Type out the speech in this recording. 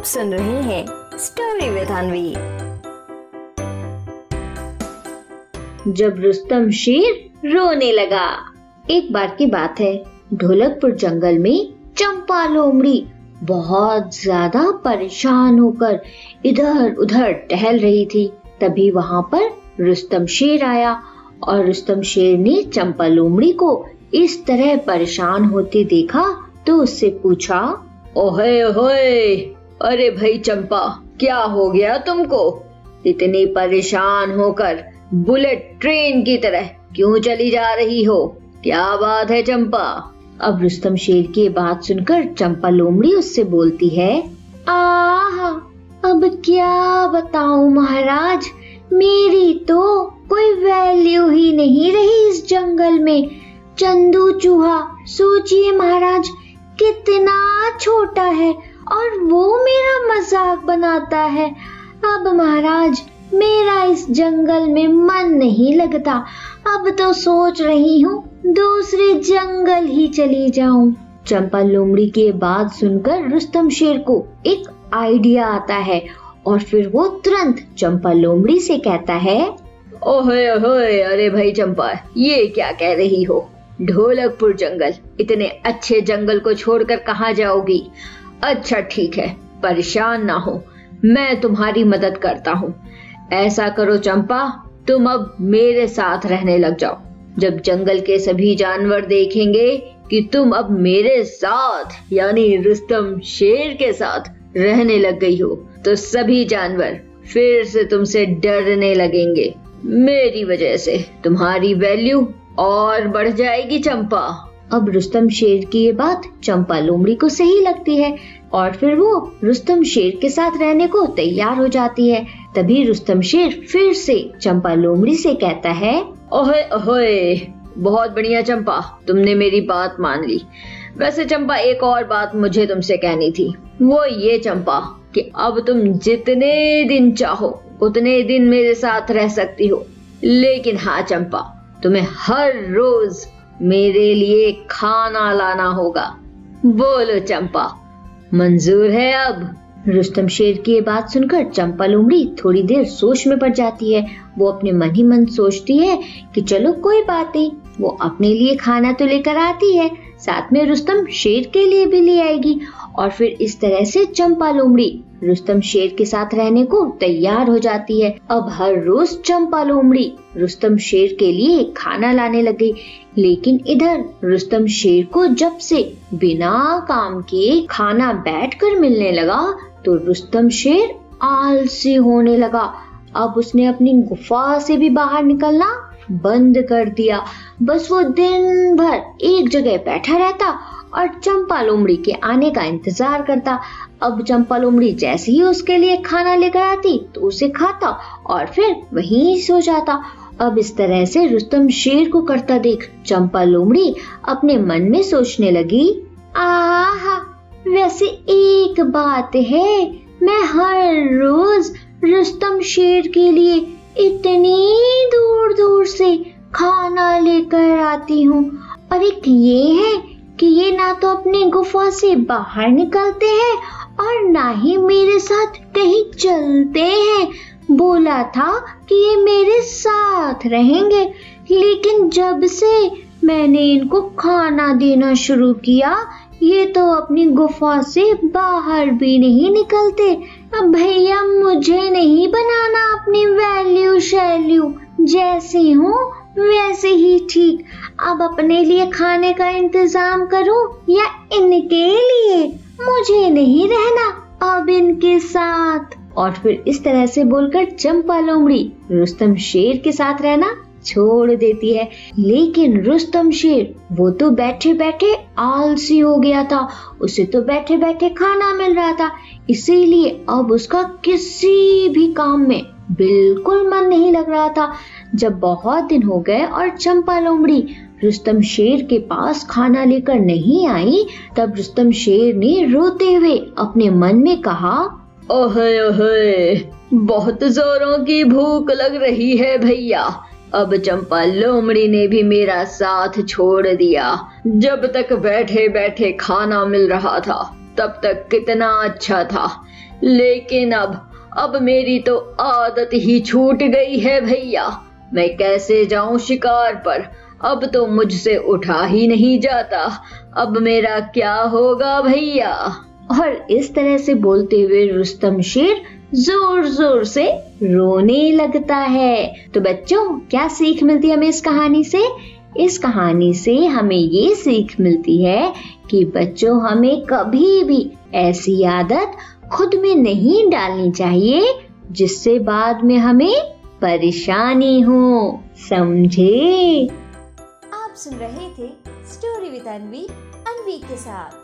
आप सुन रहे हैं स्टोरी विद अनवी जब रुस्तम शेर रोने लगा। एक बार की बात है, ढोलकपुर जंगल में चंपा लोमड़ी बहुत ज़्यादा परेशान होकर इधर उधर टहल रही थी। तभी वहाँ पर रुस्तम शेर आया और रुस्तम शेर ने चंपा लोमड़ी को इस तरह परेशान होते देखा तो उससे पूछा, ओहे ओहे अरे भाई चंपा, क्या हो गया तुमको? इतनी परेशान होकर बुलेट ट्रेन की तरह क्यों चली जा रही हो? क्या बात है चंपा? अब रुस्तम शेर की बात सुनकर चंपा लोमड़ी उससे बोलती है, आह, अब क्या बताऊँ महाराज? मेरी तो कोई वैल्यू ही नहीं रही इस जंगल में। चंदू चूहा, सोचिए महाराज, कितना छोटा है। और वो मेरा मज़ाक बनाता है। अब महाराज, मेरा इस जंगल में मन नहीं लगता। अब तो सोच रही हूँ, दूसरे जंगल ही चली जाऊँ। चंपा लोमड़ी के बात सुनकर रुस्तम शेर को एक आइडिया आता है और फिर वो तुरंत चंपा लोमड़ी से कहता है, ओहे ओहे, अरे भाई चंपा ये क्या कह रही हो? ढोलकपुर जंगल, इतने अच्छे जंगल को छोड़कर कहाँ जाओगी? अच्छा ठीक है, परेशान ना हो। मैं तुम्हारी मदद करता हूँ। ऐसा करो चंपा, तुम अब मेरे साथ रहने लग जाओ। जब जंगल के सभी जानवर देखेंगे कि तुम अब मेरे साथ, यानी रुस्तम शेर के साथ रहने लग गई हो तो सभी जानवर फिर से तुमसे डरने लगेंगे। मेरी वजह से तुम्हारी वैल्यू और बढ़ जाएगी चंपा। अब रुस्तम शेर की ये बात चंपा लोमड़ी को सही लगती है और फिर वो रुस्तम शेर के साथ रहने को तैयार हो जाती है। तभी रुस्तम शेर फिर से चंपा लोमड़ी से कहता है, ओहे ओहे, बहुत बढ़िया चंपा, तुमने मेरी बात मान ली। वैसे चंपा एक और बात मुझे तुमसे कहनी थी। वो ये चंपा कि अब तुम जितने दिन चाहो, उतने दिन मेरे साथ रह सकती हो। लेकिन हाँ चंपा, तुम्हें हर रोज मेरे लिए खाना लाना होगा। बोलो चंपा। मंजूर है अब। रुस्तम शेर की ये बात सुनकर चंपा लोमड़ी थोड़ी देर सोच में पड़ जाती है। वो अपने मन ही मन सोचती है कि चलो कोई बात नहीं, वो अपने लिए खाना तो लेकर आती है। साथ में रुस्तम शेर के लिए भी ले आएगी। और फिर इस तरह से चंपा लोमड़ी रुस्तम शेर के साथ रहने को तैयार हो जाती है। अब हर रोज चंपा लोमड़ी रुस्तम शेर के लिए खाना लाने लगी। लेकिन इधर रुस्तम शेर को जब से बिना काम के खाना बैठकर मिलने लगा तो रुस्तम शेर आलसी होने लगा। अब उसने अपनी गुफा से भी बाहर निकलना बंद कर दिया। बस वो दिन भर एक जगह बैठा रहता और चंपा लोमड़ी के आने का इंतज़ार करता। अब चंपा लोमड़ी जैसे ही उसके लिए खाना लेकर आती तो उसे खाता और फिर वहीं सो जाता। अब इस तरह से रुस्तम शेर को करता देख चंपा लोमड़ी अपने मन में सोचने लगी, आहा, वैसे एक बात है, मैं हर रोज रुस्तम शेर के लिए इतनी लेकर हूँ। और एक ये है कि ये ना तो अपनी गुफा से बाहर निकलते हैं और ना ही मेरे साथ कहीं चलते हैं। बोला था कि ये मेरे साथ रहेंगे, लेकिन जब से मैंने इनको खाना देना शुरू किया, ये तो अपनी गुफा से बाहर भी नहीं निकलते। अब भैया मुझे नहीं बनाना अपनी वैल्यू शैल्यू जैसी हूँ वैसे ही ठीक। अब अपने लिए खाने का इंतज़ाम करो या इनके लिए? मुझे नहीं रहना अब इनके साथ। और फिर इस तरह से बोलकर चंपा लोमड़ी रुस्तम शेर के साथ रहना छोड़ देती है। लेकिन रुस्तम शेर, वो तो बैठे बैठे आलसी हो गया था। उसे तो बैठे बैठे खाना मिल रहा था। इसीलिए अब उसका किसी भी काम में बिल्कुल मन नहीं लग रहा था। जब बहुत दिन हो गए और चंपा लोमड़ी रुस्तम शेर के पास खाना लेकर नहीं आई, तब रुस्तम शेर ने रोते हुए अपने मन में कहा, ओहे ओहे, बहुत जोरों की भूख लग रही है भैया। अब चंपा लोमड़ी ने भी मेरा साथ छोड़ दिया। जब तक बैठे बैठे खाना मिल रहा था, तब तक कितना अच्छा था। लेकिन अब अब मेरी तो आदत ही छूट गई है भैया। मैं कैसे जाऊँ शिकार पर? अब तो मुझसे उठा ही नहीं जाता। अब मेरा क्या होगा भैया? और इस तरह से बोलते हुए रुस्तम शेर ज़ोर ज़ोर से रोने लगता है। तो बच्चों, क्या सीख मिलती है हमें इस कहानी से? इस कहानी से हमें ये सीख मिलती है कि बच्चों, हमें कभी भी ऐसी आदत खुद में नहीं डालनी चाहिए, जिससे बाद में हमें परेशानी हो। समझे? आप सुन रहे थे स्टोरी विद अनवी अनवी के साथ।